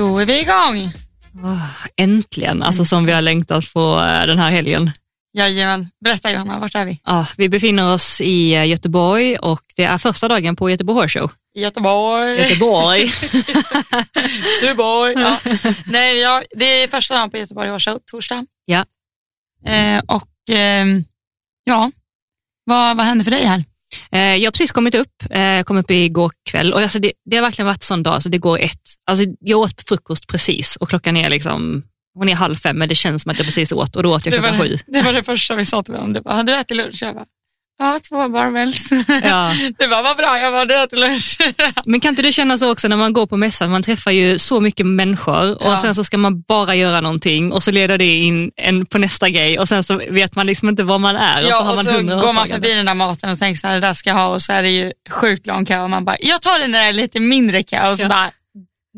Då är vi igång. Oh, äntligen, alltså som vi har längtat på eh, den här helgen. Jajamän. Berätta Johanna, vart är vi? Ja, vi befinner oss i eh, Göteborg och det är första dagen på Göteborg Horse Show. Göteborg. Göteborg. Göteborg. Ja. Nej, ja, det är första dagen på Göteborg Horse Show, torsdag. Ja. Eh, och eh, ja, vad, vad hände för dig här? Eh, jag har precis kommit upp, eh, kom upp igår kväll och alltså det, det har verkligen varit en sån dag så det går ett. Alltså jag åt frukost precis och klockan är liksom hon är halv fem men det känns som att jag precis åt och då åt jag klockan det sju. Det var det första vi sa till varandra. Du bara, har du ätit lunch? Jag bara, ja, två barbells. Ja. Du bara, vad bra, jag bara, du ätit lunch. Men kan inte det kännas så också när man går på mässan, man träffar ju så mycket människor och Ja. sen så ska man bara göra någonting och så leder det in en på nästa grej och sen så vet man liksom inte var man är. Ja, och så har och man så går man förbi den där maten och tänker så här, det där ska jag ha och så är det ju sjukt lång kö och man bara, jag tar den det är lite mindre kö och så Ja. bara,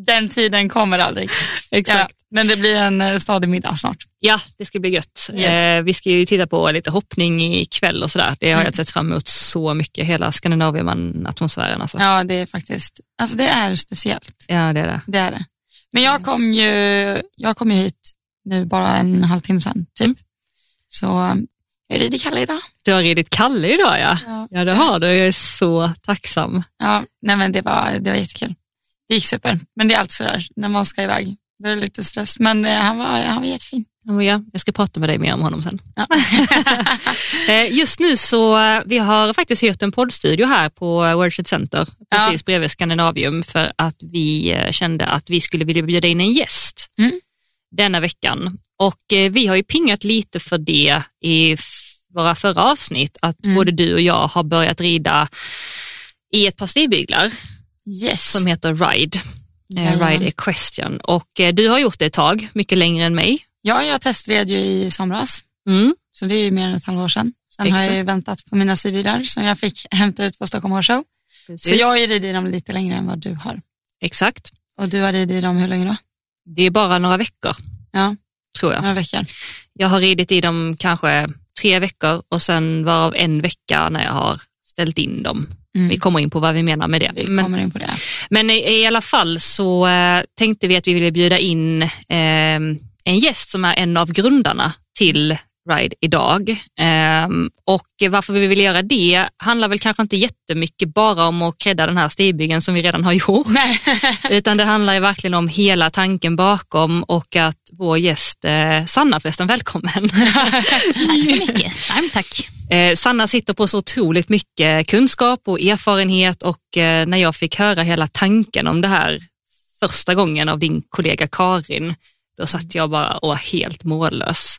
den tiden kommer aldrig. Exakt. Ja, men det blir en eh, stadig middag snart. Ja, det ska bli gött. Yes. Eh, vi ska ju titta på lite hoppning ikväll och sådär. Det har Mm. jag sett fram emot så mycket, hela Skandinavien-atmosfären. Alltså. Ja. Ja, det är faktiskt, alltså det är speciellt. det är det. Det är det. Men jag kom ju, jag kom ju hit nu bara en halvtimme sedan, typ. Mm. Så jag ridit Kalle idag. Du har ridit Kalle idag ja. Ja. Ja, det har du. Jag är så tacksam. Ja, nej men det var, det var jättekul. Det gick super. Men det är alltid sådär när man ska iväg. Det är lite stress, men eh, han var, han var jättefin. Ja, ja, jag ska prata med dig mer om honom sen. Ja. Eh, Just nu så, eh, vi har faktiskt hyrt en poddstudio här på World Trade Center, precis Ja. bredvid Skandinavium, för att vi kände att vi skulle vilja bjuda in en gäst Mm. denna veckan. Och vi har ju pingat lite för det i våra förra avsnitt, att Mm. både du och jag har börjat rida i ett par stigbyglar Yes. som heter Ride, eh. Ride Equestrian. Och eh, du har gjort det ett tag, mycket längre än mig. Ja, jag testred ju i somras, Mm. så det är ju mer än ett halvår sedan. Sen har jag ju väntat på mina civilar som jag fick hämta ut på Stockholm Horse Show. Så jag har ju ridit i dem lite längre än vad du har. Exakt. Och du har ridit i dem hur länge då? Det är bara några veckor, Ja, tror jag. några veckor. Jag har ridit i dem kanske tre veckor och sen varav en vecka när jag har ställt in dem. Mm. Vi kommer in på vad vi menar med det. Vi Men, kommer in på det. men i, i alla fall så eh, tänkte vi att vi ville bjuda in eh, en gäst som är en av grundarna till Ride idag. Ehm, och varför vi vill göra det handlar väl kanske inte jättemycket bara om att credda den här stigbyggen som vi redan har gjort. Nej. Utan det handlar ju verkligen om hela tanken bakom och att vår gäst, eh, Sanna förresten, välkommen. Tack så mycket. Varmt tack. Eh, Sanna sitter på så otroligt mycket kunskap och erfarenhet och eh, när jag fick höra hela tanken om det här första gången av din kollega Karin, då satt jag bara och var helt mållös.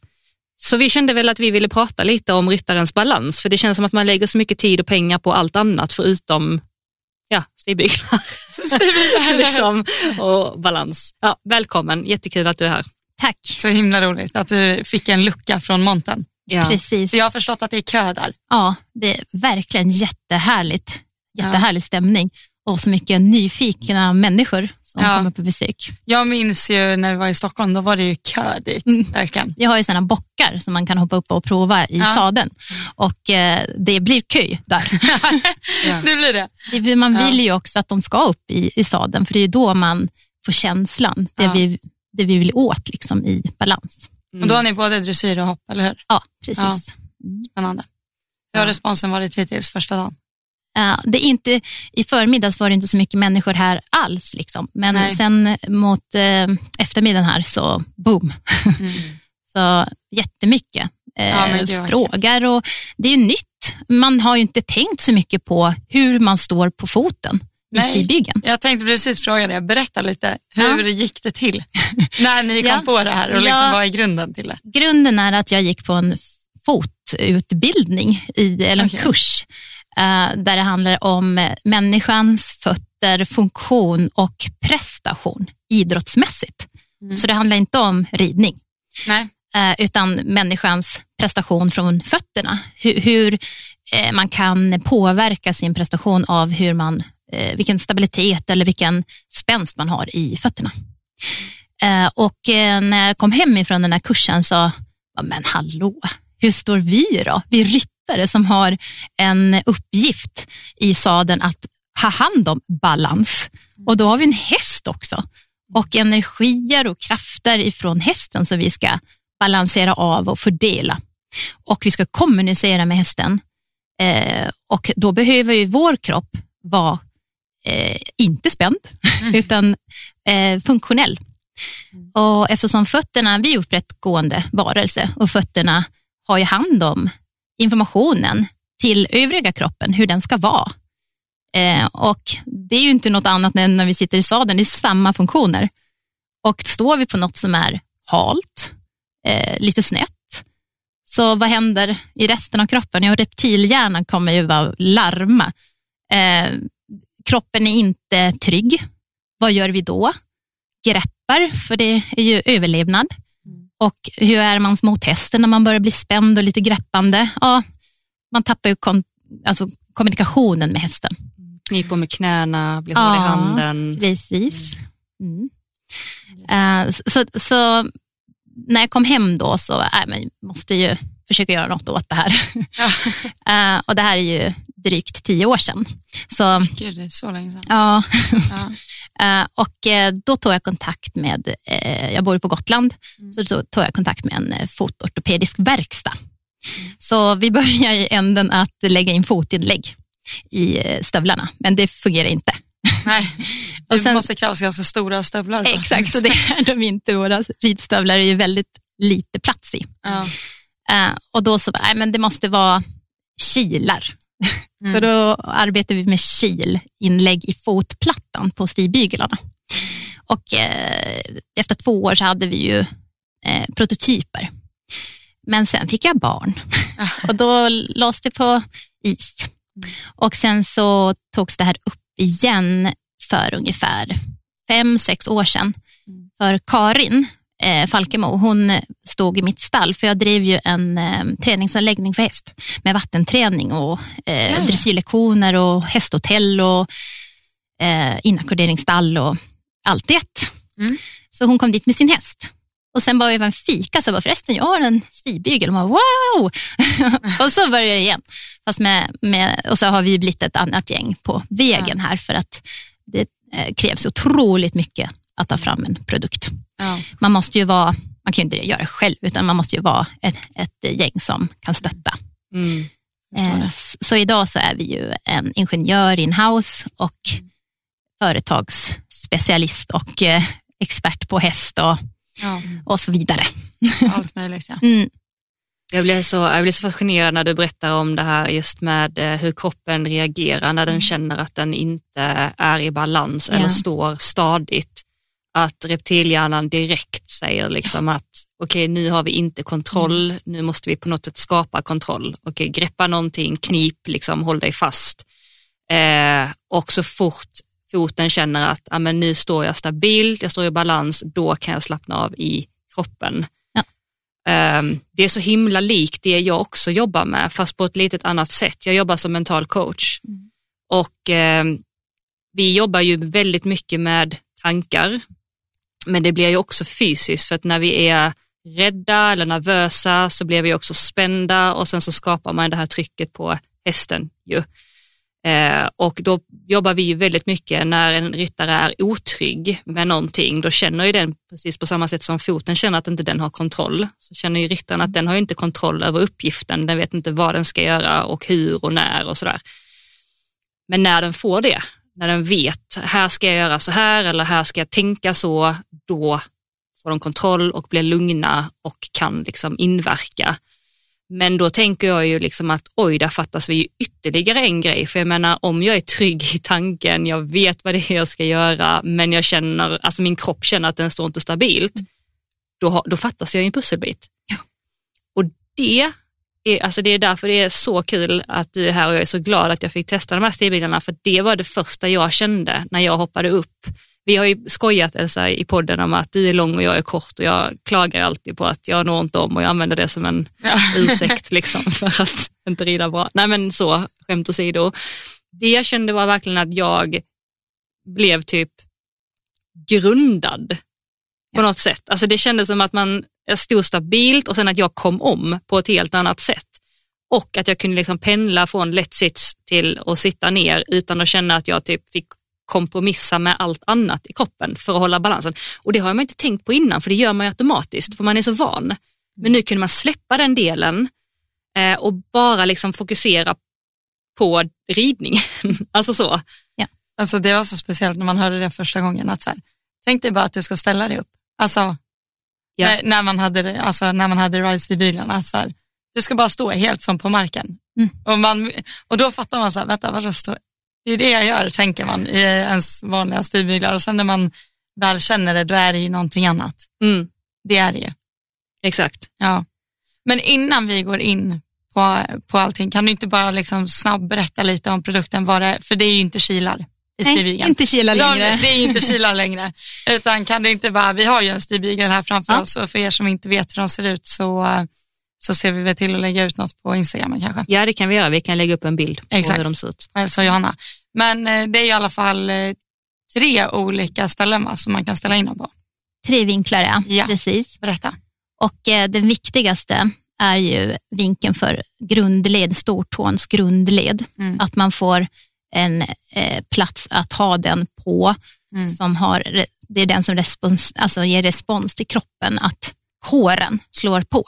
Så vi kände väl att vi ville prata lite om ryttarens balans, för det känns som att man lägger så mycket tid och pengar på allt annat förutom ja, stigbyglar liksom, och balans. Ja, välkommen, jättekul att du är här. Tack. Så himla roligt att du fick en lucka från monten. Ja. Precis. För jag har förstått att det är kö där. Ja, det är verkligen jättehärligt. Jättehärlig stämning och så mycket nyfikna människor som Ja. kommer på besök. Jag minns ju när vi var i Stockholm, då var det ju kö dit. Mm. Verkligen. Vi har ju sådana bockar som man kan hoppa upp och prova i Ja. sadeln och eh, det blir kö där. Det blir det. Man Ja. vill ju också att de ska upp i, i sadeln för det är då man får känslan, det, Ja. vi, det vi vill åt liksom, i balans. Och då har ni både dressyr och hopp, eller hur? Ja, precis. Ja. Spännande. Hur har Ja. responsen varit hittills första dagen? Ja, det är inte, I förmiddags var det inte så mycket människor här alls, liksom. men Nej. sen mot eh, eftermiddagen här så boom. så jättemycket eh, Ja, frågor och det är ju nytt. Man har ju inte tänkt så mycket på hur man står på foten i Nej. stigbyggen. Jag tänkte precis fråga dig, berätta lite, hur gick det till? när ni kom Ja. på det här och liksom Ja. vad är grunden till det? Grunden är att jag gick på en fotutbildning, i, eller en Okej. kurs, eh, där det handlar om eh, människans fötter, funktion och prestation idrottsmässigt. Mm. Så det handlar inte om ridning, Nej. eh, utan människans prestation från fötterna. Hur, hur eh, man kan påverka sin prestation av hur man, eh, vilken stabilitet eller vilken spänst man har i fötterna. Eh, och eh, när jag kom hem ifrån den här kursen så, men hallå, hur står vi då? Vi ryttare som har en uppgift i sadeln att ha hand om balans. Och då har vi en häst också. och energier och krafter ifrån hästen som vi ska balansera av och fördela. Och vi ska kommunicera med hästen. Eh, och då behöver ju vår kropp vara eh, inte spänd, mm. utan eh, funktionell. Mm. Och eftersom fötterna, vi är upprättgående varelse och fötterna har ju hand om informationen till övriga kroppen, hur den ska vara. Eh, och det är ju inte något annat än när vi sitter i sadeln, det är samma funktioner. Och står vi på något som är halt, eh, lite snett, så vad händer i resten av kroppen? Ja, reptilhjärnan kommer ju vara larma. Eh, kroppen är inte trygg. Vad gör vi då? Greppar, för det är ju överlevnad. Mm. Och hur är man mot hästen när man börjar bli spänd och lite greppande? Ja, man tappar ju kom, alltså kommunikationen med hästen. Kniper med knäna, blir hård ja, i handen. Precis. Mm. Uh, så, så, när jag kom hem då så äh, men måste ju försöka göra något åt det här. Ja. uh, och det här är ju drygt tio år sedan. Så, Gud, det är så länge sedan. Ja. ja. Uh, och då tog jag kontakt med, jag bor på Gotland, mm. så då tog jag kontakt med en fotortopedisk verkstad. Mm. Så vi börjar i änden att lägga in fotinlägg i stövlarna, men det fungerar inte. Nej, det sen, måste krävas ganska stora stövlar. Exakt, så det är de inte. Våra ridstövlar är ju väldigt lite plats i. Ja. Och då så, nej men det måste vara kilar. Mm. Så då arbetar vi med kilinlägg i fotplattan på stigbyglarna. Och uh, efter två år så hade vi ju uh, prototyper. Men sen fick jag barn och då lades det på is. Mm. Och sen så togs det här upp igen för ungefär fem, sex år sedan. Mm. För Karin eh, Falkemo, hon stod i mitt stall, för jag drev ju en eh, träningsanläggning för häst med vattenträning och eh, ja. dressyrlektioner och hästhotell och eh, inackorderingsstall och allt det. Mm. Så hon kom dit med sin häst. Och sen började vi en fika, så jag bara, förresten jag har en stigbygel. Och, wow! och så började jag igen. Fast med, med, och så har vi blivit ett annat gäng på vägen ja. här för att det eh, krävs otroligt mycket att ta fram en produkt. Ja. Man måste ju vara, man kan ju inte göra det själv, utan man måste ju vara ett, ett gäng som kan stötta. Mm. Eh, så idag så är vi ju en ingenjör in-house och företagsspecialist och eh, expert på häst och, ja. och så vidare. Allt möjligt ja. Mm. Jag blev, så, jag blev så fascinerad när du berättar om det här just med eh, hur kroppen reagerar när den mm. känner att den inte är i balans ja. eller står stadigt. Att reptilhjärnan direkt säger liksom att okej, okay, nu har vi inte kontroll, mm. nu måste vi på något sätt skapa kontroll. Okej, okay, greppa någonting, knip, liksom, håll dig fast. Eh, och så fort foten känner att ah, men nu står jag stabilt, jag står i balans, då kan jag slappna av i kroppen. Ehm, det är så himla likt det jag också jobbar med, fast på ett litet annat sätt. Jag jobbar som mental coach mm. och ehm, vi jobbar ju väldigt mycket med tankar, men det blir ju också fysiskt för att när vi är rädda eller nervösa så blir vi också spända och sen så skapar man det här trycket på hästen ju. Eh, och då jobbar vi ju väldigt mycket när en ryttare är otrygg med någonting, då känner ju den precis på samma sätt som foten känner att inte den har kontroll, så känner ju ryttaren att den har inte kontroll över uppgiften, den vet inte vad den ska göra och hur och när och sådär. Men när den får det, när den vet, här ska jag göra så här eller här ska jag tänka så, då får de kontroll och blir lugna och kan liksom inverka. Men då tänker jag ju liksom att oj, där fattas vi ytterligare en grej. För jag menar, om jag är trygg i tanken, jag vet vad det är jag ska göra, men jag känner, alltså min kropp känner att den står inte stabilt, då, då fattas jag en pusselbit. Ja. Och det är, alltså det är därför det är så kul att du är här och jag är så glad att jag fick testa de här stilbilarna, för det var det första jag kände när jag hoppade upp vi har ju skojat Elsa i podden om att du är lång och jag är kort och jag klagar alltid på att jag når inte om och jag använder det som en ja. ursäkt liksom för att inte rida bra. Nej men så, skämt åsido. Det jag kände var verkligen att jag blev typ grundad på något sätt. Alltså det kändes som att man stod stabilt och sen att jag kom om på ett helt annat sätt. Och att jag kunde liksom pendla från lätt sits till att sitta ner utan att känna att jag typ fick kompromissa med allt annat i kroppen för att hålla balansen. Och det har man inte tänkt på innan för det gör man ju automatiskt för man är så van. Men nu kunde man släppa den delen eh, och bara liksom fokusera på ridningen. alltså så. Alltså det var så speciellt när man hörde det första gången. Att så här, tänk dig bara att du ska ställa dig upp. Alltså, Ja. när, när man hade, alltså, när man hade rides i bilarna. Så här, du ska bara stå helt som på marken. Mm. Och, man, och då fattar man så här, vänta vadå stå? Det är det jag gör, tänker man i ens vanliga stilbyglar. Och sen när man väl känner det, då är det ju någonting annat. Mm, Det är det ju. exakt. Ja. Men innan vi går in på, på allting, kan du inte bara liksom snabbt berätta lite om produkten? Vad det? För det är ju inte kilar i Nej, inte kila längre. Det är inte kilar längre. Utan kan du inte bara, vi har ju en stigbygel här framför Ja. oss och för er som inte vet hur de ser ut så, så ser vi väl till att lägga ut något på Instagram kanske. Ja det kan vi göra, vi kan lägga upp en bild på Exakt. hur de ser ut. Sa Johanna. Men eh, det är i alla fall eh, tre olika ställen va, som man kan ställa in dem på. Tre vinklar, ja. Ja. Precis. Berätta. Och eh, den viktigaste är ju vinkeln för grundled, stortåns grundled. Mm. Att man får en eh, plats att ha den på. Mm. Som har, det är den som respons, alltså ger respons till kroppen, att kåren slår på.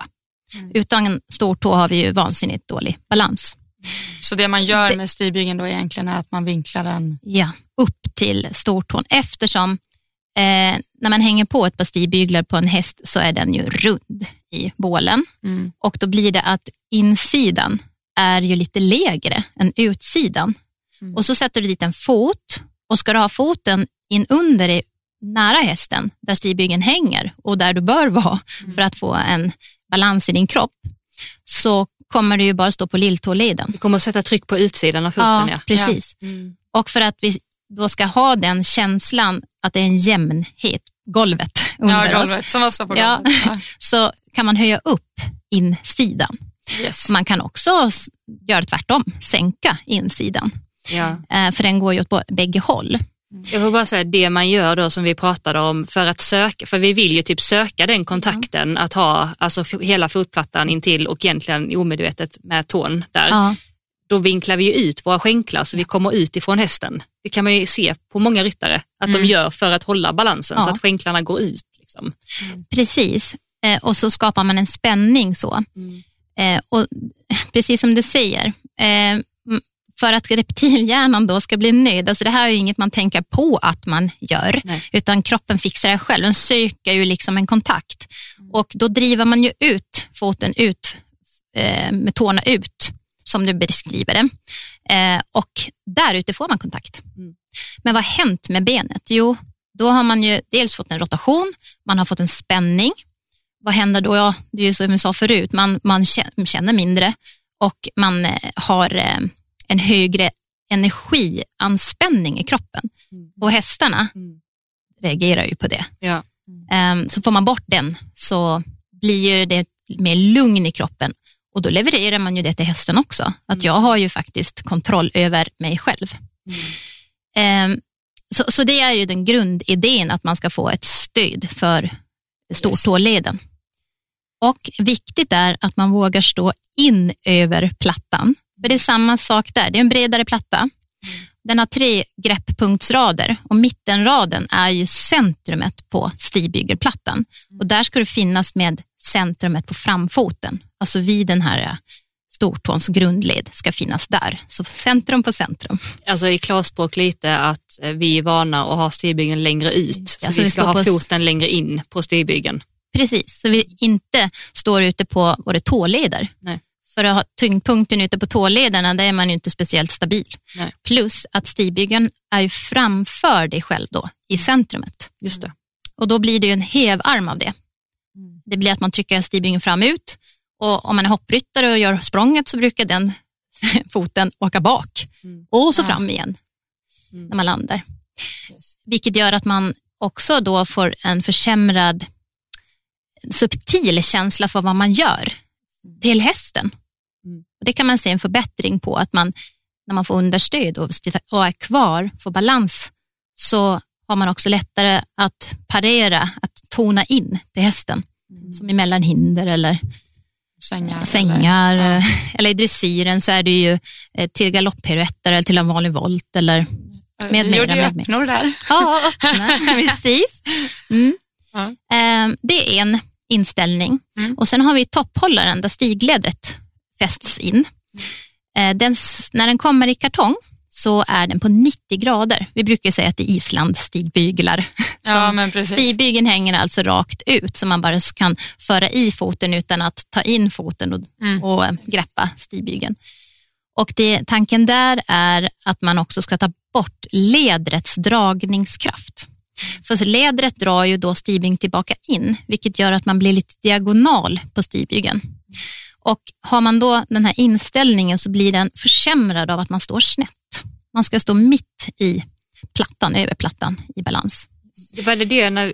Mm. Utan stortå har vi ju vansinnigt dålig balans. Så det man gör Det- med stigbygeln då egentligen är att man vinklar den. Ja, upp till stortån eftersom eh, när man hänger på ett par stigbyglar på en häst så är den ju rund i bålen Mm. och då blir det att insidan är ju lite lägre än utsidan. Mm. Och så sätter du dit en fot och ska du ha foten in under i, nära hästen där stigbygeln hänger och där du bör vara för att få en balans i din kropp så kommer du ju bara stå på lilltåleden. Vi kommer att sätta tryck på utsidan av foten. Ja. precis. Och för att vi då ska ha den känslan att det är en jämnhet, golvet under Ja, oss, golvet, som var så på Ja. golvet. Ja. så kan man höja upp insidan. Yes. Man kan också göra tvärtom, sänka insidan. Ja. Eh, för den går ju åt bägge håll. Jag får bara säga det man gör då som vi pratade om för att söka, för vi vill ju typ söka den kontakten att ha alltså hela fotplattan intill och egentligen omedvetet med tån där. Ja, Då vinklar vi ju ut våra skänklar så vi kommer ut ifrån hästen. Det kan man ju se på många ryttare att de gör för att hålla balansen så Ja. att skänklarna går ut. Liksom. precis. Eh, och så skapar man en spänning så. Eh, och precis som du säger, för att reptilhjärnan då ska bli nöjd, alltså det här är ju inget man tänker på att man gör, Nej. utan kroppen fixar det själv. Den söker ju liksom en kontakt och då driver man ju ut foten ut eh, med tårna ut, som du beskriver det. Eh, och där ute får man kontakt. Mm. Men vad har hänt med benet? Jo, då har man ju dels fått en rotation, man har fått en spänning. Vad händer då? Ja, det är ju som vi sa förut, man, man kä- känner mindre och man eh, har eh, en högre energianspänning i kroppen. Mm. Och hästarna Mm. reagerar ju på det. Ja. Ehm, så får man bort den så blir ju det mer lugn i kroppen och då levererar man ju det till hästen också. Att jag har ju faktiskt kontroll över mig själv. Ehm, så, så det är ju den grundidén att man ska få ett stöd för stortåleden. Och viktigt är att man vågar stå in över plattan. För det är samma sak där, det är en bredare platta. Den har tre grepppunktsrader och mittenraden är ju centrumet på stigbygelplattan. Och där ska det finnas med centrumet på framfoten, alltså vid den här eh, stortåns grundled ska finnas där. Så centrum på centrum. Alltså i klarspråk lite att eh, vi är vana att ha stigbygeln längre ut. Så Ja, så vi vi ska står ha på foten längre in på stigbygeln. Precis, så vi inte står ute på våra tåleder. Nej. För att ha tyngdpunkten ute på tålederna, där är man ju inte speciellt stabil. Nej. Plus att stigbyggeln är ju framför dig själv då, i centrumet. Just det. Och då blir det ju en hävarm av det. Mm. Det blir att man trycker stigbygeln fram ut och om man är hoppryttare och gör språnget så brukar den foten åka bak Mm. och så Ja. fram igen Mm. när man landar. Yes. Vilket gör att man också då får en försämrad subtil känsla för vad man gör till hästen. Mm. Och det kan man se en förbättring på, att man när man får understöd och är kvar, får balans, så har man också lättare att parera, att tona in till hästen. Som i mellanhinder eller Sängar. sängar. Eller, eh, Eller i dressyren så är det ju eh, till galopppiruetter eller till en vanlig volt eller Med Vi mera, gjorde ju öppnor där. Ja, öppna, precis. Mm. Ja. Eh, Det är en inställning. Mm. Och Sen har vi topphållaren där stigledret fästs in. Eh, Den, när den kommer i kartong så är den på 90 grader. Vi brukar säga att det är Islands stigbyglar. Ja, Som men precis. Stigbygeln hänger alltså rakt ut så man bara kan föra i foten utan att ta in foten och, Mm. och eh, greppa stigbygeln. Och det, tanken där är att man också ska ta bort ledrets dragningskraft. För ledret drar ju då stigbygeln tillbaka in, vilket gör att man blir lite diagonal på stigbygeln. Och har man då den här inställningen så blir den försämrad av att man står snett. Man ska stå mitt i plattan, över plattan i balans. Det var det när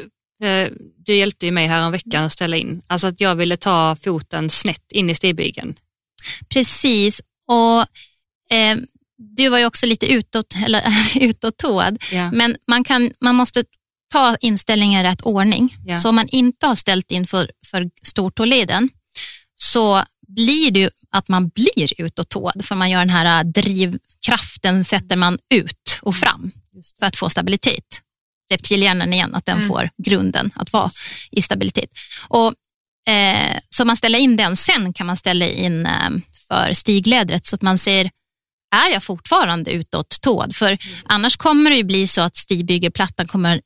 eh, du hjälpte mig här en vecka att ställa in. Alltså att jag ville ta foten snett in i stigbygeln. Precis, och eh, du var ju också lite utåt, eller, utåtåd, Ja. men man, kan, man måste ta inställningen i rätt ordning. Ja. Så om man inte har ställt in för, för stortåleden så blir det ju att man blir utåtåd, för man gör den här äh, drivkraften sätter man ut och fram för att få stabilitet. Reptilhjärnan igen, att den Mm. får grunden att vara i stabilitet. Och, eh, så man ställer in den, sen kan man ställa in eh, för stigledret så att man ser, är jag fortfarande utåt-tåd? För annars kommer det ju bli så att stigbyggelplattan kommer,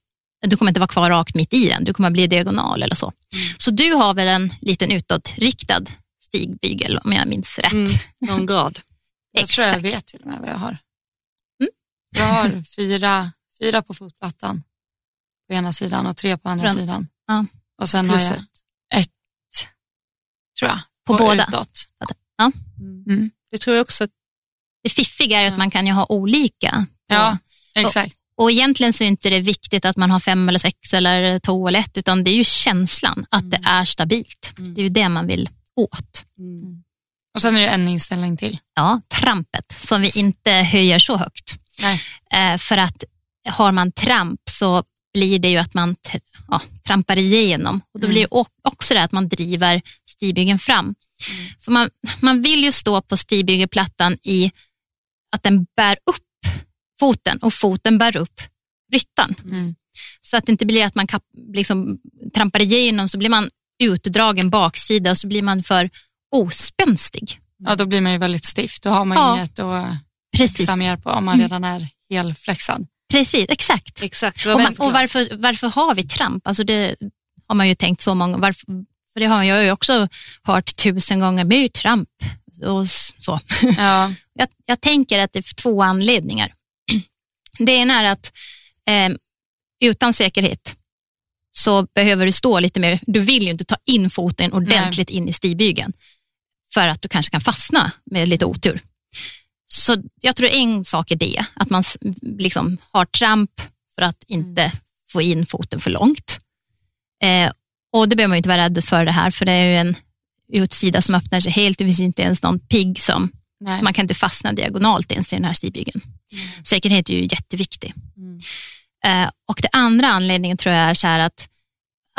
du kommer inte vara kvar rakt mitt i den, du kommer bli diagonal eller så. Så du har väl en liten utåtriktad stigbygel om jag minns rätt. Mm, någon grad. Jag tror jag Exakt. vet till och med vad jag har. Mm. Jag har fyra, fyra på fotplattan på ena sidan och tre på andra Fram- sidan. Ja. Och sen Plus har jag ett. ett, tror jag, På båda? utåt. Ja. Mm. Det tror jag också. att- Det fiffiga är att man kan ju ha olika. Ja, exakt. Och egentligen så är inte det viktigt att man har fem eller sex eller två eller ett, utan det är ju känslan att det är stabilt. Mm. Det är ju det man vill åt. Mm. Och sen är det en inställning till. Ja, trampet som vi inte höjer så högt. Nej. Eh, för att har man tramp så blir det ju att man ja, trampar igenom. Och då Mm. blir det också det att man driver stigbygeln fram. Mm. För man, man vill ju stå på stigbygelplattan i att den bär upp foten och foten bär upp ryttaren. Mm. Så att det inte blir att man kap, liksom, trampar igenom så blir man utdragen baksida och så blir man för ospänstig. Ja, då blir man ju väldigt stiff. Då har man Ja. inget att fixa mer på om man Mm. redan är helflexad. precis exakt. Exakt. Och, man, och varför, varför har vi tramp? Alltså det har man ju tänkt så många varför, för det har jag ju också hört tusen gånger, men det är ju tramp. Och så. Ja, Jag, jag tänker att det är två anledningar. Det ena är att eh, utan säkerhet så behöver du stå lite mer, du vill ju inte ta in foten ordentligt in i stigbygeln för att du kanske kan fastna med lite otur. Så jag tror en sak är det, att man liksom har tramp för att inte få in foten för långt. Eh, och det behöver man inte vara rädd för det här, för det är ju en utsida som öppnar sig helt. Det finns inte ens någon pigg som nej. man kan inte fastna diagonalt ens i den här stigbygeln. Säkerhet är ju jätteviktig. Mm. Eh, och det andra anledningen tror jag är så här att,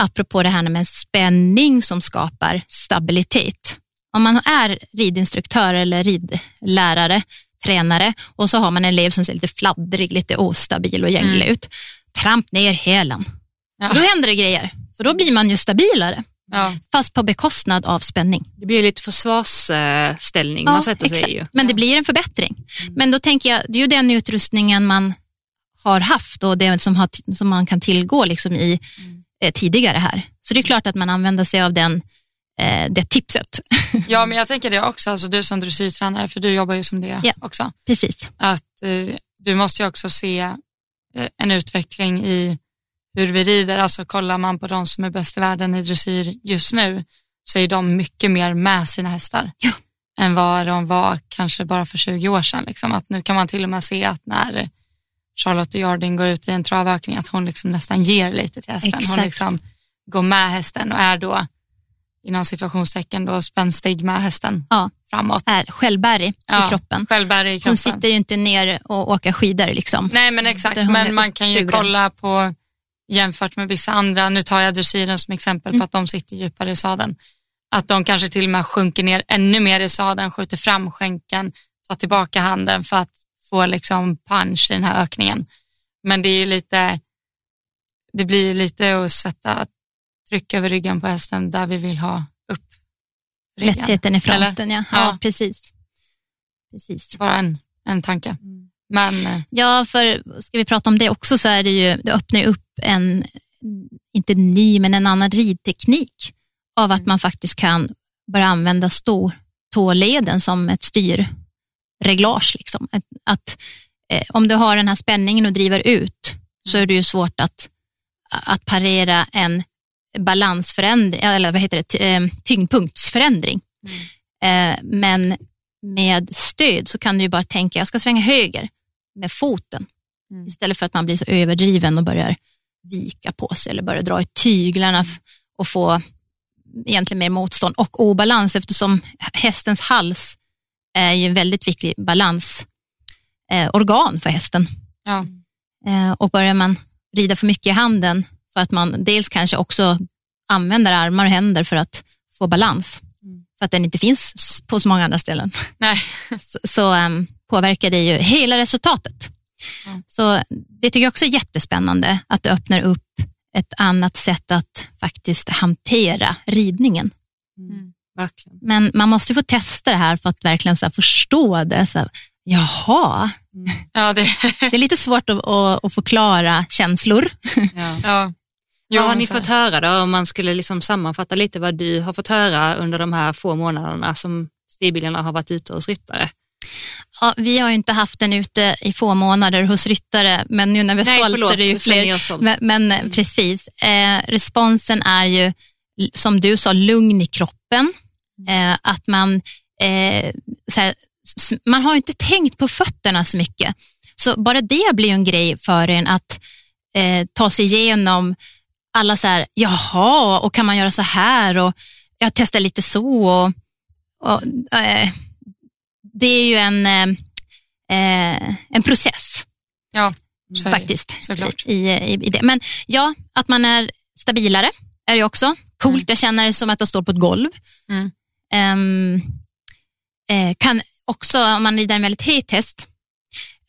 apropå det här med spänning som skapar stabilitet. Om man är ridinstruktör eller ridlärare, tränare och så har man en elev som ser lite fladdrig, lite ostabil och gänglig Mm. ut. Tramp ner hälen. Ja. Då händer det grejer, för då blir man ju stabilare, Ja. fast på bekostnad av spänning. Det blir lite försvarsställning man sätter sig exakt. i. ju. Men det Ja. blir en förbättring. Men då tänker jag, det är ju den utrustningen man har haft och det som, har, som man kan tillgå liksom i eh, tidigare här. Så det är klart att man använder sig av den, eh, det tipset. ja, men jag tänker det också, alltså du som dressyrtränare, för du jobbar ju som det Ja. också, Precis. att eh, du måste ju också se eh, en utveckling i hur vi rider. Alltså kollar man på de som är bäst i världen i dressyr just nu så är de mycket mer med sina hästar Ja. än vad de var kanske bara för 20 år sedan. Liksom. Att nu kan man till och med se att när Charlotte Jardin går ut i en travökning att hon liksom nästan ger lite till hästen. Hon Exakt. liksom går med hästen och är då inom situationstecken då spänstig med hästen Ja. framåt. Är självbärig Ja, i kroppen. Självbärig i kroppen. Hon sitter ju inte ner och åker skidor. Liksom. Nej men exakt, hon men man kan ju uppburen. kolla på jämfört med vissa andra, nu tar jag dressyren som exempel Mm. för att de sitter djupare i sadeln, att de kanske till och med sjunker ner ännu mer i sadeln, skjuter fram skänken, tar tillbaka handen för att få liksom punch i den här ökningen. Men det är lite, det blir lite att sätta tryck över ryggen på hästen där vi vill ha upp ryggen. Lättheten i fronten, ja. ja. Ja. precis. precis. Bara en, en tanke. Men eh, Ja, för ska vi prata om det också så är det ju, det öppnar ju upp en, inte ny, men en annan ridteknik av att man faktiskt kan börja använda stortåleden som ett styrreglage. Liksom. Att, att, eh, om du har den här spänningen och driver ut så är det ju svårt att, att parera en balansförändring, eller vad heter det, eh, tyngdpunktsförändring. Eh, men med stöd så kan du ju bara tänka, jag ska svänga höger med foten Mm. istället för att man blir så överdriven och börjar vika på sig eller börjar dra i tyglarna f- och få egentligen mer motstånd och obalans eftersom hästens hals är ju en väldigt viktig balansorgan eh, för hästen. ja, Eh, och börjar man rida för mycket i handen för att man dels kanske också använder armar och händer för att få balans, för att den inte finns på så många andra ställen, nej, så, så ehm, påverkar det ju hela resultatet. Ja. Så det tycker jag också är jättespännande, att det öppnar upp ett annat sätt att faktiskt hantera ridningen. Mm. Verkligen. Men man måste ju få testa det här för att verkligen så här förstå det. Så här, jaha, ja, det, det är lite svårt att, att, att förklara känslor. Ja. ja. Jo, Vad har ni fått höra då, om man skulle liksom sammanfatta lite vad du har fått höra under de här få månaderna som stigbilarna har varit ute hos ryttare? Ja, vi har ju inte haft den ute i få månader hos ryttare, men nu när vi har Nej, sålt så är det ju fler. Men, men eh, precis, eh, responsen är ju, som du sa, lugn i kroppen. Eh, att man, eh, så här, s- man har inte tänkt på fötterna så mycket. Så bara det blir en grej för en att eh, ta sig igenom alla så här, jaha, och kan man göra så här och jag testar lite så. Och, och, eh, det är ju en, eh, eh, en process Ja, så faktiskt såklart. i, i, i det. Men ja, att man är stabilare är det också. Coolt, jag känner det som att jag står på ett golv. Mm. Ehm, eh, kan också, om man rider en väldigt het häst,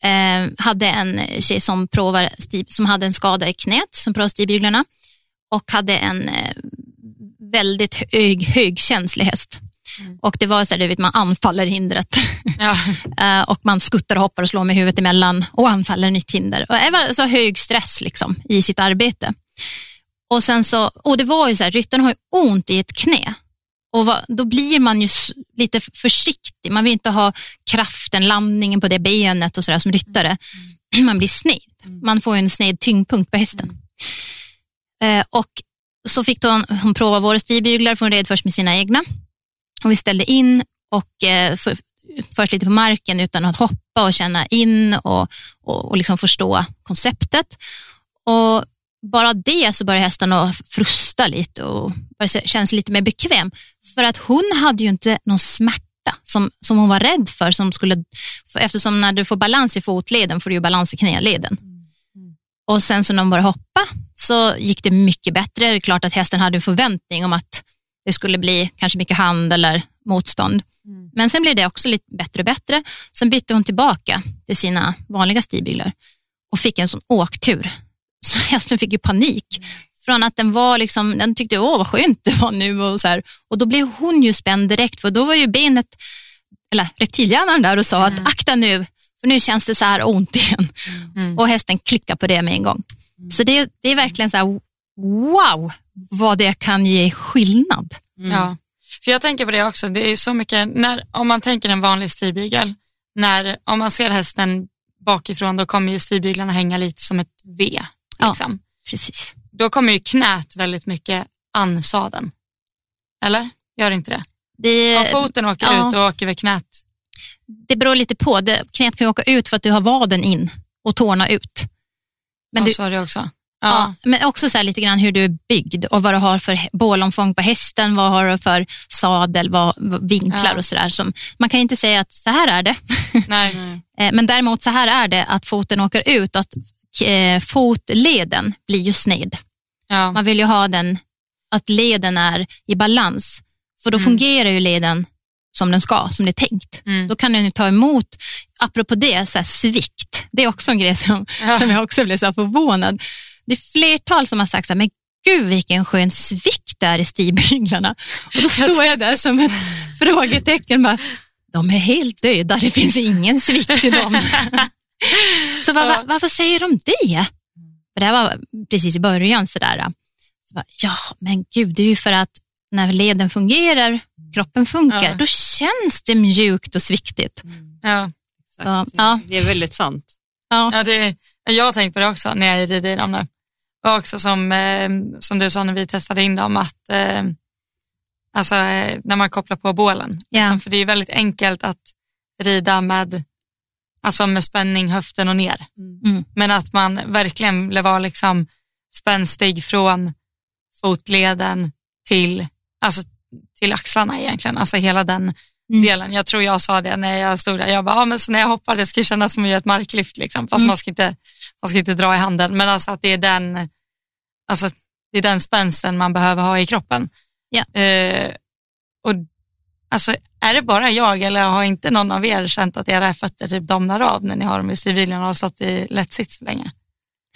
eh, hade en tjej som, provar som hade en skada i knät som provade stigbyglarna och hade en eh, väldigt hög, högkänslig häst. Mm. Och det var så här, du vet, man anfaller hindret Ja, och man skuttar och hoppar och slår med huvudet emellan och anfaller nytt hinder. Och det var så hög stress liksom, i sitt arbete. Och, sen så, och det var ju så här, ryttaren har ju ont i ett knä. Och vad, då blir man ju lite försiktig. Man vill inte ha kraften, landningen på det benet och sådär som ryttare. Man blir sned. Man får en sned tyngdpunkt på hästen. Eh, och så fick hon, hon prova våra stigbyglar, för hon red först med sina egna. Och vi ställde in och eh, för, först lite på marken utan att hoppa och känna in och, och, och liksom förstå konceptet. Och bara det så börjar hästen att frusta lite och sig lite mer bekväm. För att hon hade ju inte någon smärta som, som hon var rädd för. Som skulle, för eftersom när du får balans i fotleden får du ju balans i knäleden. Och sen så när hon började hoppa så gick det mycket bättre. Det är klart att hästen hade en förväntning om att det skulle bli kanske mycket hand eller motstånd. Men sen blev det också lite bättre och bättre. Sen bytte hon tillbaka till sina vanliga stigbyglar och fick en sån åktur. Så hästen fick ju panik. Från att den var liksom, den tyckte åh vad skönt det var nu och så här. Och då blev hon ju spänd direkt för då var ju benet, eller reptilhjärnan där och sa att akta nu, för nu känns det så här ont igen. Mm. Och hästen klickar på det med en gång. Så det, det är verkligen så här, wow, vad det kan ge skillnad. Ja, för jag tänker på det också. Det är så mycket, när, om man tänker en vanlig stigbygel, när, om man ser hästen bakifrån då kommer ju stigbyglarna hänga lite som ett V. Ja. Liksom. Precis. Då kommer ju knät väldigt mycket an sadeln. Eller? Gör inte det? Det, Om foten åker ja. ut och åker väl knät. det beror lite på. Det, knät kan ju åka ut för att du har vaden in och tårna ut. Men, du, så är det också. ja. Ja. men också så lite grann hur du är byggd och vad du har för bålomfång på hästen, vad har du för sadel, vad, vad vinklar Ja. och sådär. Man kan inte säga att så här är det. Nej. Eh, Men däremot så här är det att foten åker ut och att eh, fotleden blir ju sned. Ja. Man vill ju ha den, att leden är i balans. För då Mm. fungerar ju leden som den ska, som det är tänkt. Mm. Då kan den ju ta emot, apropå det, så här, svikt. Det är också en grej som, Ja. som jag också blev så förvånad. Det är flertal som har sagt så här, men gud vilken skön svikt det är i stigbyglarna. Och då står jag där som ett frågetecken. Bara, de är helt döda, det finns ingen svikt i dem. så var, var, varför säger de det? För det här var precis i början sådär. Så bara, ja, men gud, det är ju för att när leden fungerar, kroppen funkar, Ja. då känns det mjukt och sviktigt. Ja. Så, ja, Det är väldigt sant. ja, Ja, det, jag har tänkt på det också när jag rider i dem nu. Och också som, eh, som du sa när vi testade in dem, att eh, alltså, eh, när man kopplar på bålen. Ja. Liksom, för det är väldigt enkelt att rida med, alltså med spänning höften och ner. Mm. Men att man verkligen vara liksom spänstig från fotleden till, alltså, till axlarna egentligen. Alltså hela den Mm. delen. Jag tror jag sa det när jag stod där. Jag bara, ja, men så när jag hoppar det ska kännas som att göra ett marklyft. Liksom. Fast Mm. man, ska inte, man ska inte dra i handen. Men alltså att det är den, alltså, det är den spänsten man behöver ha i kroppen. Ja. Eh, och, alltså, är det bara jag eller har inte någon av er känt att era fötter typ domnar av när ni har dem i stivbilen och har stått i lätt sits för länge?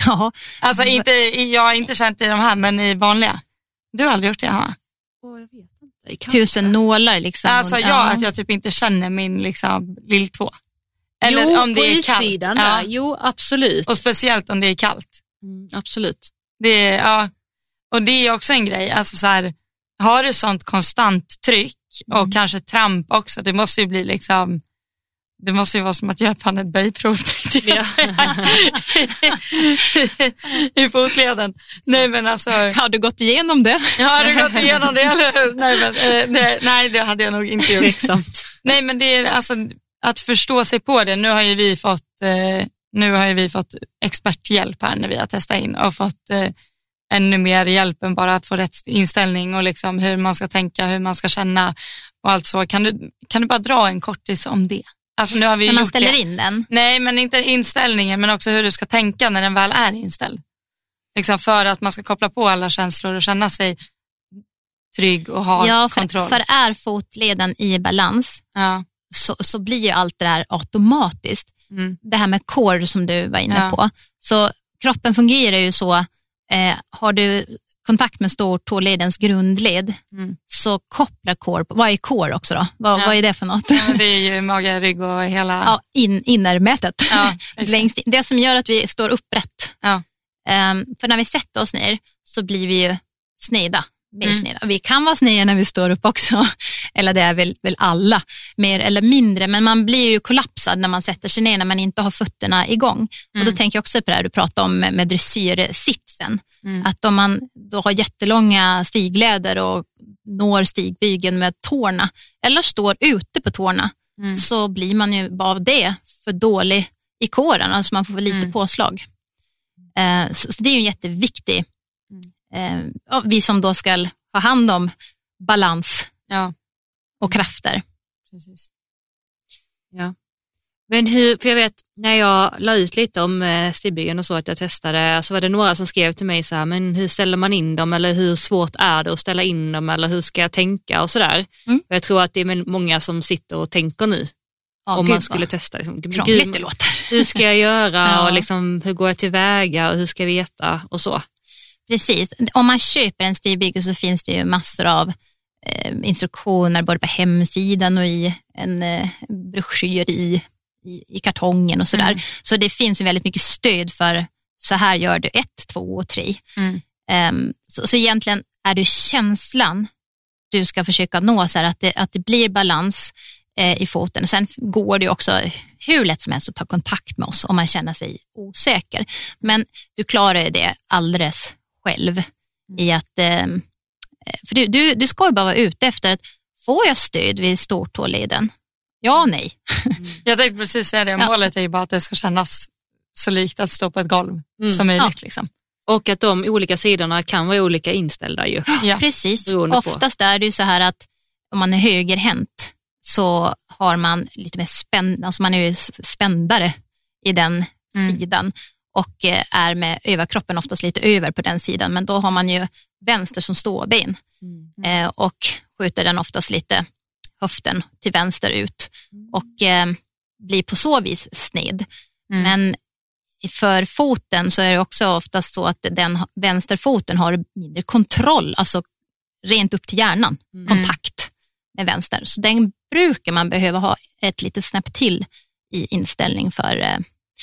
ja. Alltså inte, jag har inte känt i de här, men i vanliga. Du har aldrig gjort det, Hanna? tusen nålar liksom. Alltså jag, att jag typ inte känner min liksom, lilltå. Eller jo, om det är kallt. utsidan Ja. Jo, absolut. Och speciellt om det är kallt. Mm, absolut. Det är, ja. Och det är också en grej, alltså så här, har du sånt konstant tryck och Mm. kanske tramp också, det måste ju bli liksom, det måste ju vara som att göra fan ett böjprov tänkte jag säga. i fotleden. Nej men alltså, Har du gått igenom det? jag har du gått igenom det eller hur? Nej, men, eh, nej, det hade jag nog inte gjort. Tveksamt. Nej, men det är alltså att förstå sig på det. Nu har ju vi fått, eh, nu har vi fått experthjälp här när vi har testat in och fått eh, ännu mer hjälp än bara att få rätt inställning och liksom hur man ska tänka, hur man ska känna och allt så. Kan du, kan du bara dra en kortis om det? Alltså nu har vi När man ställer det. in den? Nej, men inte inställningen, men också hur du ska tänka när den väl är inställd. Liksom för att man ska koppla på alla känslor och känna sig trygg och ha Ja, för, kontroll. för är fotleden i balans ja. så, så blir ju allt det där automatiskt. Mm. Det här med core som du var inne Ja. på. Så kroppen fungerar ju så, eh, har du kontakt med stortåledens grundled Mm. så kopplar core, vad är core också då? Vad, Ja. vad är det för något? Ja, det är ju mage, rygg och hela... Ja, in, innermätet. Ja. Längst in. Det som gör att vi står upprätt. Ja. Ehm, för när vi sätter oss ner så blir vi ju sneda. Mer Mm. sneda. Vi kan vara sneda när vi står upp också. Eller det är väl, väl alla, mer eller mindre. Men man blir ju kollapsad när man sätter sig ner när man inte har fötterna igång. Och Mm. då tänker jag också på det här du pratade om med, med dressyrsitsen. Mm. Att om man då har jättelånga stigleder och når stigbygeln med tårna eller står ute på tårna Mm. så blir man ju av det för dålig i kåren, alltså man får lite Mm. påslag. Eh, så, så det är ju en jätteviktig, eh, ja, vi som då ska ha hand om balans Ja, och krafter. precis. Men hur, för jag vet när jag la ut lite om eh, stigbyggen och så att jag testade så var det några som skrev till mig så här, men hur ställer man in dem eller hur svårt är det att ställa in dem eller hur ska jag tänka och sådär. Mm. Jag tror att det är många som sitter och tänker nu Ja, om gud, man skulle testa. Liksom, Krångligt det låter. hur ska jag göra Ja. och liksom, hur går jag tillväga och hur ska jag veta och så. Precis, om man köper en stigbygel så finns det ju massor av eh, instruktioner både på hemsidan och i en eh, broschyr i, i, i kartongen och sådär. Mm. Så det finns ju väldigt mycket stöd för så här gör du ett, två och tre. Mm. Ehm, så, så egentligen är det känslan du ska försöka nå, så här, att, det, att det blir balans eh, i foten. Och sen går det också hur lätt som helst att ta kontakt med oss om man känner sig osäker. Men du klarar ju det alldeles själv i att, eh, för du, du, du ska ju bara vara ute efter att får jag stöd vid stortåleden? Ja, nej. Jag tänkte precis säga det, Ja. målet är ju bara att det ska kännas så likt att stå på ett golv Mm. som möjligt. Liksom. Och att de olika sidorna kan vara olika inställda ju. Ja. Precis. Beroende på. Oftast är det ju så här att om man är högerhänt så har man lite mer spänn, alltså man är ju spändare i den Mm. sidan och eh, är med överkroppen oftast lite över på den sidan, men då har man ju vänster som ståben eh, och skjuter den oftast lite höften till vänster ut och eh, blir på så vis sned. Mm. Men för foten så är det också oftast så att den vänsterfoten har mindre kontroll, alltså rent upp till hjärnan, kontakt med vänster. Så den brukar man behöva ha ett litet snäpp till i inställning för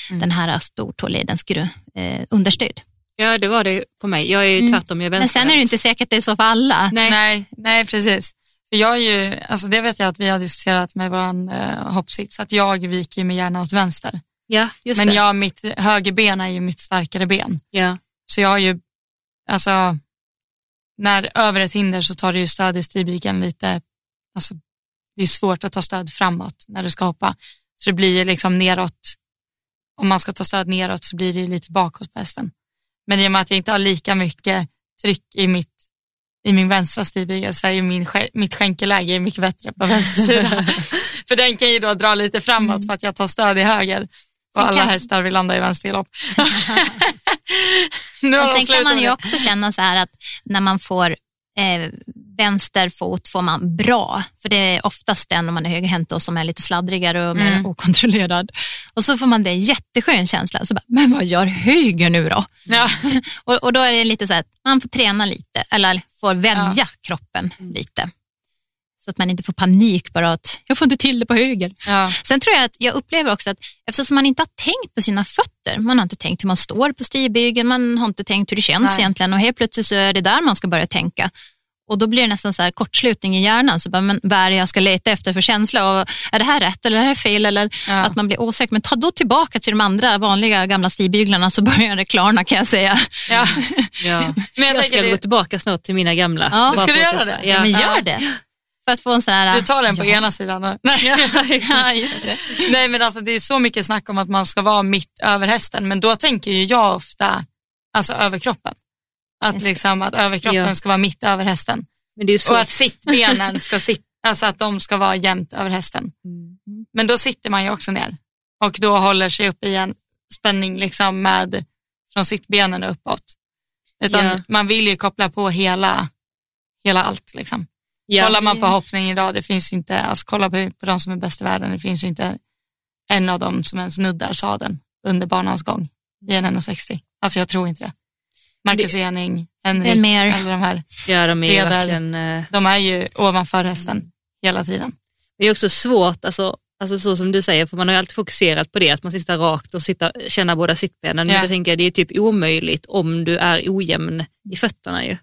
Mm. den här stortåledens gru- eh, understöd. Ja, det var det på mig. Jag är ju Mm. tvärtom, jag är Men sen är det inte säkert att det är så för alla. Nej. Nej, nej precis. För jag är ju, alltså det vet jag att vi har diskuterat med vår eh, hoppsits, att jag viker mig gärna åt vänster. Ja, just Men det. jag, mitt högerben är ju mitt starkare ben. Ja. Så jag har ju, alltså, när över ett hinder så tar du ju stöd i stigbygeln lite, alltså det är svårt att ta stöd framåt när du ska hoppa. Så det blir liksom neråt, om man ska ta stöd neråt så blir det lite bakåt på hästen. Men i och med att jag inte har lika mycket tryck i, mitt, i min vänstra stigbygel så är ju min, mitt skänkeläge mycket bättre på vänster sida. för den kan ju då dra lite framåt för att jag tar stöd i höger. Och Sen alla kan- hästar vill landa i vänstergalopp. nu de sen kan man ju också känna så här att när man får eh, vänster fot får man bra, för det är oftast den om man är högerhänt då, som är lite sladdrigare och mer Mm. okontrollerad. Och så får man det jätteskön känsla, så bara, men vad gör höger nu då? Ja. Och, och då är det lite så att man får träna lite, eller får välja kroppen lite. Så att man inte får panik bara att jag får inte till det på höger. Ja. Sen tror jag att jag upplever också att eftersom man inte har tänkt på sina fötter, man har inte tänkt hur man står på stigbygeln, man har inte tänkt hur det känns Nej. egentligen och helt plötsligt så är det där man ska börja tänka. Och då blir det nästan så här kortslutning i hjärnan, så bara, men vad är det jag ska leta efter för känsla? Och är det här rätt eller är det här fel? Eller Ja. att man blir osäker. Men ta då tillbaka till de andra vanliga gamla stigbyglarna så börjar det klarna kan jag säga. Ja. Ja. Men jag, Jag ska tänker gå det, tillbaka snart till mina gamla. Ja. Ska du göra det? Ja. Men gör det. För att få en sån här... du tar den på ena sidan. Nej. Det. Nej men alltså det är så mycket snack om att man ska vara mitt över hästen men då tänker ju jag ofta alltså över kroppen. Att, liksom, att överkroppen Ja. ska vara mitt över hästen och att sittbenen ska sitta, alltså att de ska vara jämnt över hästen. Mm. Men då sitter man ju också ner och då håller sig upp i en spänning liksom med från sittbenen uppåt. Utan Ja. man vill ju koppla på hela, hela allt liksom. Ja. Kollar man på hoppning idag, det finns inte, alltså kolla på, på de som är bäst i världen, det finns inte en av dem som ens nuddar sadeln under banans gång i en 1,60. Alltså jag tror inte det. Marcus Ening, Henrik, En mer. eller de här, Ja, de är ju Leder. verkligen... de är ju ovanför hästen hela tiden. Det är också svårt, alltså, alltså så som du säger, för man har ju alltid fokuserat på det, att man sitter rakt och sitta, känna båda sittbenen. Men Ja. jag tänker det är typ omöjligt om du är ojämn i fötterna ju.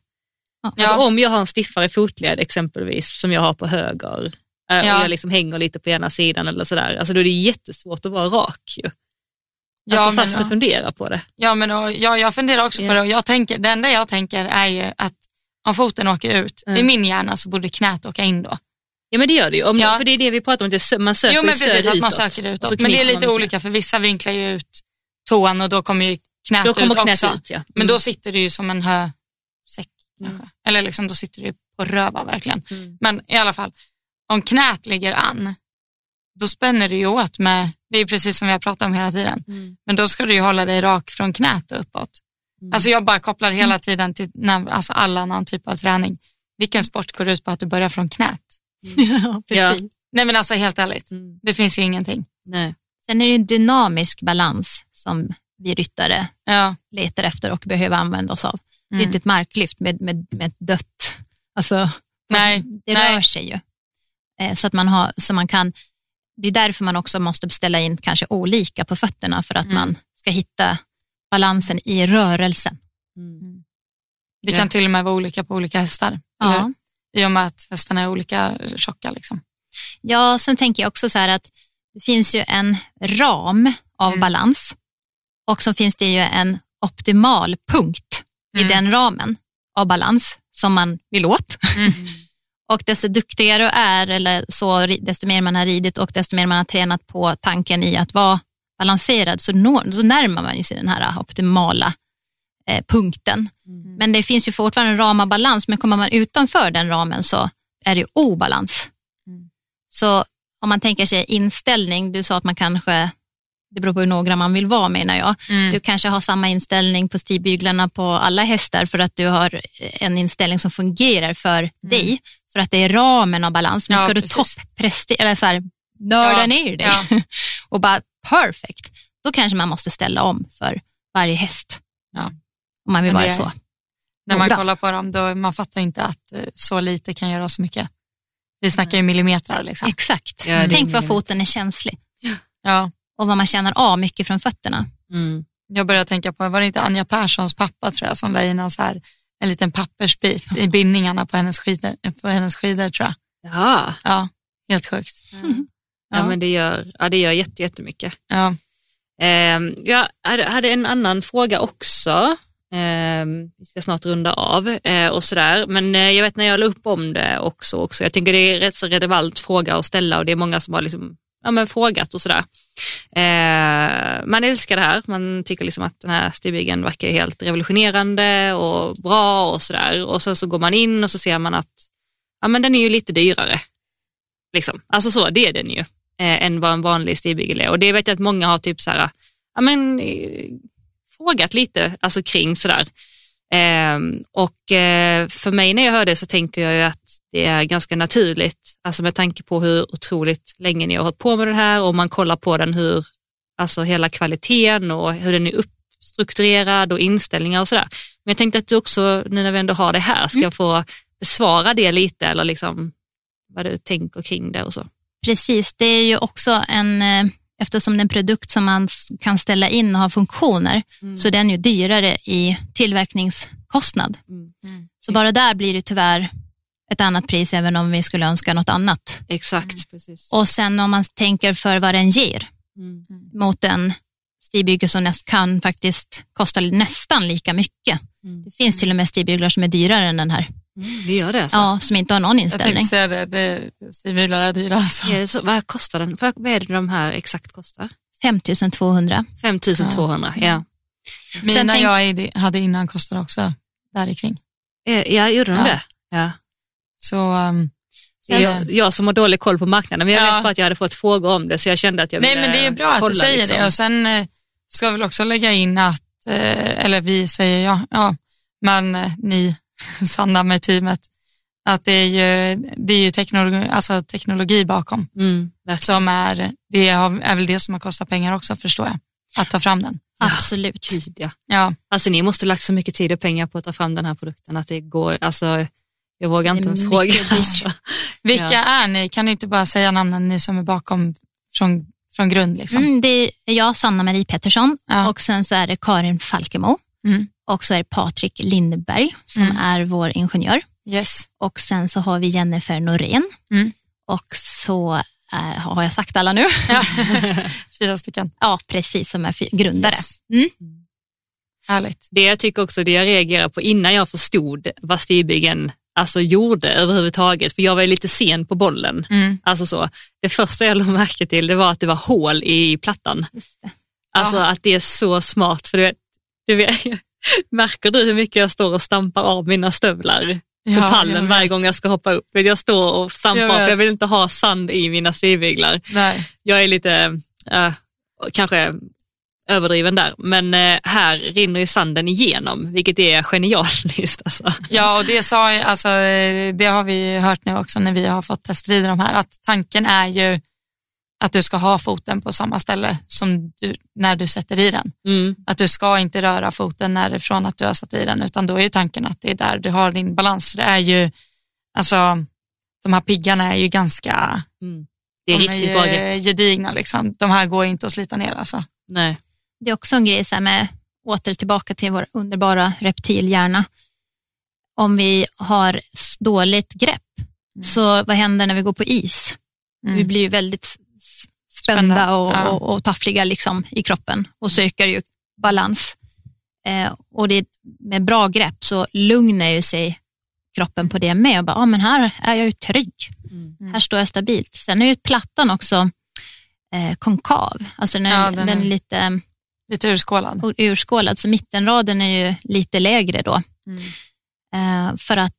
Ja. Alltså om jag har en stiffare fotled exempelvis, som jag har på höger, eh, och Ja. jag liksom hänger lite på ena sidan eller sådär, alltså då är det jättesvårt att vara rak ju. Ja, Alltså men, fast du ja. funderar på det. Ja, men och, ja, jag funderar också Ja. på det och jag tänker, det enda jag tänker är ju att om foten åker ut, Mm. i min hjärna så borde knät åka in då. Ja men det gör det ju, om, Ja. för det är det vi pratar om, att det man söker Jo ju men stöd precis, att man utåt. söker det utåt. så Men det är lite olika för vissa vinklar ju ut tån och då kommer ju knät Då kommer ut knät också. ut ja. Men Mm. då sitter du ju som en hösäck kanske. Eller liksom då sitter du på röva verkligen. Mm. Men i alla fall, om knät ligger an, då spänner du ju åt med, det är precis som vi har pratat om hela tiden, Mm. men då ska du ju hålla dig rak från knät och uppåt. Alltså jag bara kopplar hela tiden till när, alltså all annan typ av träning. Vilken sport går ut på att du börjar från knät? Ja, Ja. precis. Nej men alltså helt ärligt, Mm. det finns ju ingenting. Nej. Sen är det en dynamisk balans som vi ryttare Ja. letar efter och behöver använda oss av. Det är Mm. inte ett marklyft med, med, med ett dött. Alltså, Nej, det nej. rör sig ju. Eh, Så att man har, så man kan, det är därför man också måste beställa in kanske olika på fötterna för att Mm. man ska hitta balansen i rörelsen. Det Ja. kan till och med vara olika på olika hästar. Ja. I och med att hästarna är olika tjocka. Liksom. ja, sen tänker jag också så här att det finns ju en ram av Mm. balans och så finns det ju en optimal punkt Mm. i den ramen av balans som man vill åt. Mm. Och desto duktigare du är, eller så, desto mer man har ridit och desto mer man har tränat på tanken i att vara balanserad, så, når, så närmar man ju sig den här optimala eh, punkten. Men det finns ju fortfarande en ram av balans, men kommer man utanför den ramen så är det ju obalans. Mm. Så om man tänker sig inställning, du sa att man kanske, det beror på hur några man vill vara menar jag, Mm. du kanske har samma inställning på stigbyglarna på alla hästar för att du har en inställning som fungerar för dig. För att det är ramen av balans. Men Ja, ska du topprestera, eller så här, nörda Ja, ner dig ja. och bara perfect, då kanske man måste ställa om för varje häst. Ja. Om man vill vara så. När man Noga. kollar på dem, då man fattar inte att eh, så lite kan göra så mycket. Vi snackar ju millimeter liksom. Exakt. Är Tänk vad foten är känslig Ja, och vad man känner av mycket från fötterna. Mm. jag börjar tänka på, var det inte Anja Perssons pappa tror jag som la in en, så här, en liten pappersbit i bindningarna på hennes skidor, på hennes skidor tror jag. Ja. Ja, helt sjukt. Ja, men det gör, ja, det gör jätte, jättemycket. Ja. Ehm, jag hade, en annan fråga också. Ehm, vi ska snart runda av eh, och sådär. Men eh, jag vet när jag la upp om det också, också. Jag tänker det är rätt så relevant fråga att ställa och det är många som har liksom, ja, men frågat och sådär. Eh, man älskar det här, man tycker liksom att den här stigbygeln verkar helt revolutionerande och bra och sådär. Och sen så går man in och så ser man att ja, men den är ju lite dyrare. Liksom. Alltså så, det är den ju, eh, än vad en vanlig stigbygel är. Och det vet jag att många har typ så här, ja, men, eh, frågat lite alltså, kring sådär. Ehm, och eh, för mig när jag hör det så tänker jag ju att det är ganska naturligt, alltså med tanke på hur otroligt länge ni har hållit på med den här och man kollar på den hur, alltså hela kvaliteten och hur den är uppstrukturerad och inställningar och sådär. Men jag tänkte att du också, nu när vi ändå har det här, ska få besvara det lite eller liksom vad du tänker kring det och så. Precis, det är ju också en, eh, eftersom det är en produkt som man kan ställa in och ha funktioner, så är den ju dyrare i tillverkningskostnad. Mm. Så bara där blir det tyvärr ett annat pris, även om vi skulle önska något annat. Exakt, precis. Och sen om man tänker för vad den ger Mm. mot en stigbygel som näst, kan faktiskt kosta nästan lika mycket. Mm. Det finns till och med stigbyglar som är dyrare än den här, Mm, det gör det alltså. ja, som inte har någon Jag tänkte inställning. säga det, det stivbilar är dyra alltså. Är det så, vad kostar den? Vad vad är det de här exakt kostar? 5200. 5200, ja. Sen Mina tänk- jag hade innan kostade också där kring. Ja, gjorde de Ja. det? Ja. Så, um, jag, jag som har dålig koll på marknaden, men jag Ja. vet bara att jag hade fått frågor om det så jag kände att jag Nej ville men det är bra att du säger liksom. det och sen eh, ska jag väl också lägga in att, eh, eller vi säger ja, ja men eh, ni, Sanna med teamet, att det är ju, det är ju teknologi, alltså teknologi bakom Mm, som är, det är väl det som har kostat pengar också förstår jag, att ta fram den. Absolut. Ja. Ja, Alltså ni måste ha lagt så mycket tid och pengar på att ta fram den här produkten att det går, alltså jag vågar inte ens fråga. Alltså. vilka Ja. är ni? Kan du inte bara säga namnen ni som är bakom från, från grund liksom? Mm, det är jag, Sanna Marie Pettersson Ja. och sen så är det Karin Falkemo Mm. Och så är det Patrik Lindberg som Mm. är vår ingenjör Yes. och sen så har vi Jennifer Norén Mm. och så är, har jag sagt alla nu? Ja. Fyra stycken. Ja, precis, som är grundare. Yes. Mm. Härligt. Det jag tycker också, det jag reagerar på innan jag förstod vad stigbygeln alltså gjorde överhuvudtaget, för jag var ju lite sen på bollen. Mm. Alltså så, det första jag lade märke till det var att det var hål i plattan. Alltså att det är så smart, för du vet, du vet, märker du hur mycket jag står och stampar av mina stövlar på Ja, pallen varje gång jag ska hoppa upp? Jag står och stampar Jag för jag vill inte ha sand i mina. Nej. Jag är lite, äh, kanske överdriven där, men äh, här rinner ju sanden igenom, vilket är genialiskt. Alltså. Ja, och det, sa, jag- alltså, eh, det har vi hört nu också när vi har fått teststrida de här, att tanken är ju att du ska ha foten på samma ställe som du, när du sätter i den. Mm. Att du ska inte röra foten när, från att du har satt i den, utan då är ju tanken att det är där du har din balans. Det är ju, alltså, de här piggarna är ju ganska Mm. Det är de riktigt ju bra grepp. gedigna. Liksom. De här går inte att slita ner. Alltså. Nej. Det är också en grej så här med, åter tillbaka till vår underbara reptilhjärna. Om vi har dåligt grepp, så vad händer när vi går på is? Mm. Vi blir ju väldigt spända och, ja. och, och taffliga liksom i kroppen och söker ju balans. Eh, och det, med bra grepp så lugnar ju sig kroppen på det med och bara, ah, men här är jag ju trygg. Mm. Här står jag stabilt. Sen är ju plattan också eh, konkav, alltså den, Ja, den, den är lite Lite urskålad. urskålad, så mittenraden är ju lite lägre då. Mm. Eh, för att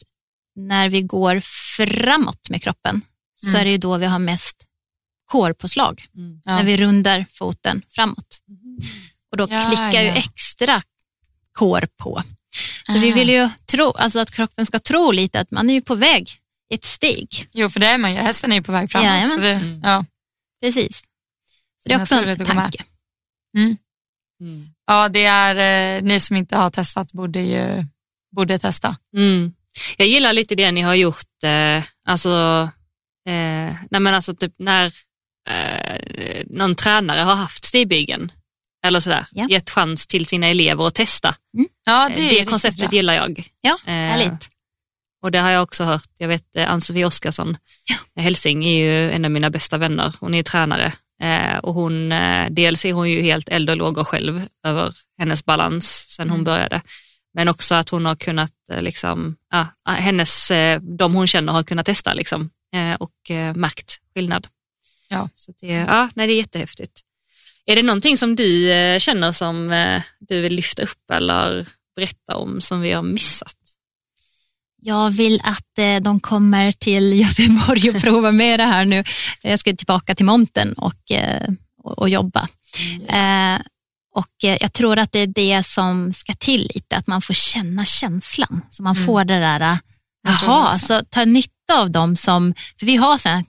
när vi går framåt med kroppen så Mm. är det ju då vi har mest kårpåslag, Mm. Ja. när vi rundar foten framåt. Och då Ja, klickar ju ja. extra kår på. Så vi Ah. vill ju tro, alltså att kroppen ska tro lite att man är ju på väg ett steg. Jo, för det är man ju. Hästen är ju på väg framåt. Jajamän. så det, ja. Precis. Så det är också en tanke. Mm. ja, det är eh, ni som inte har testat borde ju borde testa. Mm. Jag gillar lite det ni har gjort, eh, alltså, eh, nej men alltså typ när eh, någon tränare har haft stigbygeln eller sådär, Ja. gett chans till sina elever att testa. Ja, Det, är det riktigt konceptet bra. gillar jag. Ja, Eh. Och det har jag också hört. Jag vet eh, Ann-Sofie Oskarsson Hälsing är ju en av mina bästa vänner. Hon är tränare eh, och hon, eh, dels är hon ju helt eld och lågor själv över hennes balans sen hon Mm. började. Men också att hon har kunnat, eh, liksom, ja, hennes, eh, de hon känner har kunnat testa liksom, eh, och eh, märkt skillnad. Ja. Så det, ja, nej, det är jättehäftigt. Är det någonting som du eh, känner som eh, du vill lyfta upp eller berätta om som vi har missat? Jag vill att eh, de kommer till Göteborg och provar med det här nu. Jag ska tillbaka till monten och, och, jobba. Eh, och jag tror att det är det som ska till lite, att man får känna känslan. Så man Mm. får det där, jaha, så ta nytta av dem som, för vi har sådana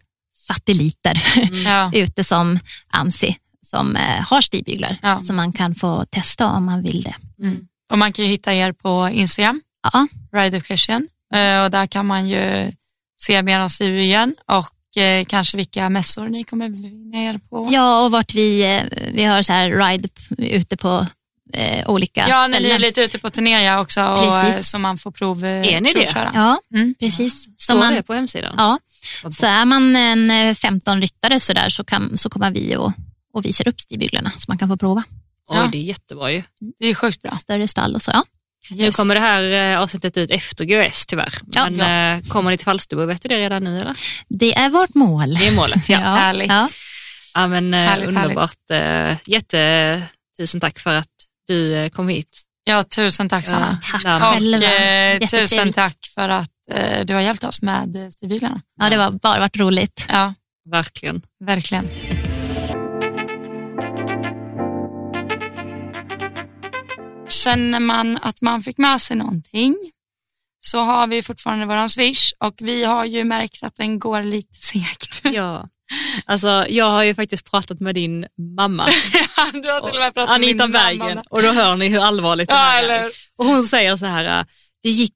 satelliter Ja. ute som AMSI som eh, har stigbyglar Ja. som man kan få testa om man vill det. Mm. Och man kan ju hitta er på Instagram, Ja, Ride Education. Eh, och där kan man ju se mer om stigbyggen och eh, kanske vilka mässor ni kommer befinna er på. ja och vart vi, vi har så här ride ute på eh, olika Ja, när ni är lite ute på turné också och, Precis. så man får prov, Är ni det? provköra. Ja, Mm. precis. Så, Står man, det på hemsidan? ja, så är man en eh, 15 ryttare så, där, så, kan, så kommer vi och, och visar upp stigbyglarna så man kan få prova. Oj, Ja. det är jättebra ju. Det är sjukt bra. Större stall och så. Ja. Nu Yes. kommer det här eh, avsnittet ut efter GOS tyvärr. Ja. Men eh, kommer ni till Falsterbo, vet du det redan nu eller? Det är vårt mål. Det är målet, ja. Härligt. Ja. ja men, eh, Härligt, underbart. Eh, jätte, tusen tack för att du eh, kom hit. Ja, tusen tack Sanna. Tack Ja. Och själva. eh, Jättetrevligt. tusen tack för att eh, du har hjälpt oss med eh, stigbyglarna. Ja, det var bara varit roligt. Ja, Verkligen. verkligen. Känner man att man fick med sig någonting så har vi fortfarande våran swish och vi har ju märkt att den går lite segt. Ja. Alltså, jag har ju faktiskt pratat med din mamma, du har till och med pratat med Anita mamma. Bergen, och då hör ni hur allvarligt det Ja, här eller är. Och hon säger så här, det gick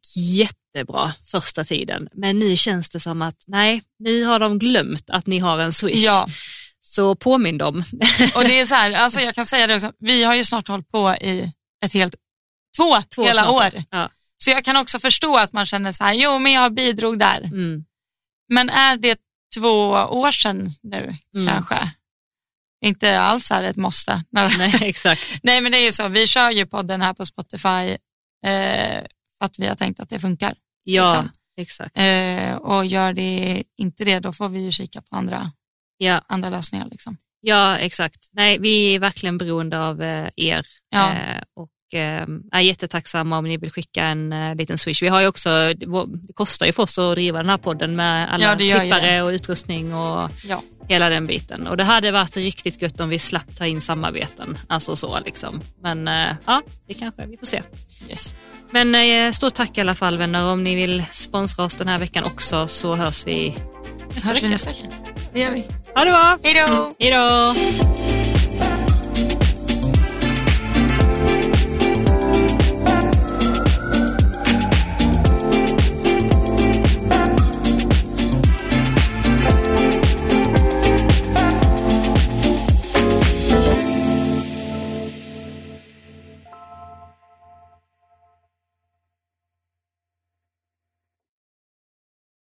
jättebra första tiden, men nu känns det som att nej, nu har de glömt att ni har en swish. Ja, Så påminn dem. och det är så här, alltså jag kan säga det också, vi har ju snart hållit på i ett helt, två, Två hela snart. år. Ja. Så jag kan också förstå att man känner så här, jo men jag bidrog där. Mm. Men är det två år sedan nu Mm. kanske? Inte alls är det ett måste. Nej. Nej, exakt. Nej men det är ju så, vi kör ju podden här på Spotify eh, för att vi har tänkt att det funkar. Ja, Liksom. exakt. Eh, och gör det inte det, då får vi ju kika på andra, Ja, andra lösningar. Liksom. ja, exakt. Nej, vi är verkligen beroende av eh, er Ja. eh, och eh, är jättetacksamma om ni vill skicka en eh, liten swish. Vi har ju också, det kostar ju för oss att driva den här podden med alla Ja, klippare och utrustning och Ja. hela den biten. Och det hade varit riktigt gött om vi slapp ta in samarbeten, alltså så liksom. Men eh, ja, det kanske, vi får se. Yes. Men eh, stort tack i alla fall vänner. Om ni vill sponsra oss den här veckan också så hörs vi nästa Hörs vi vecka. nästa vecka? Det gör vi. Ha det bra! Hej då! Hej då!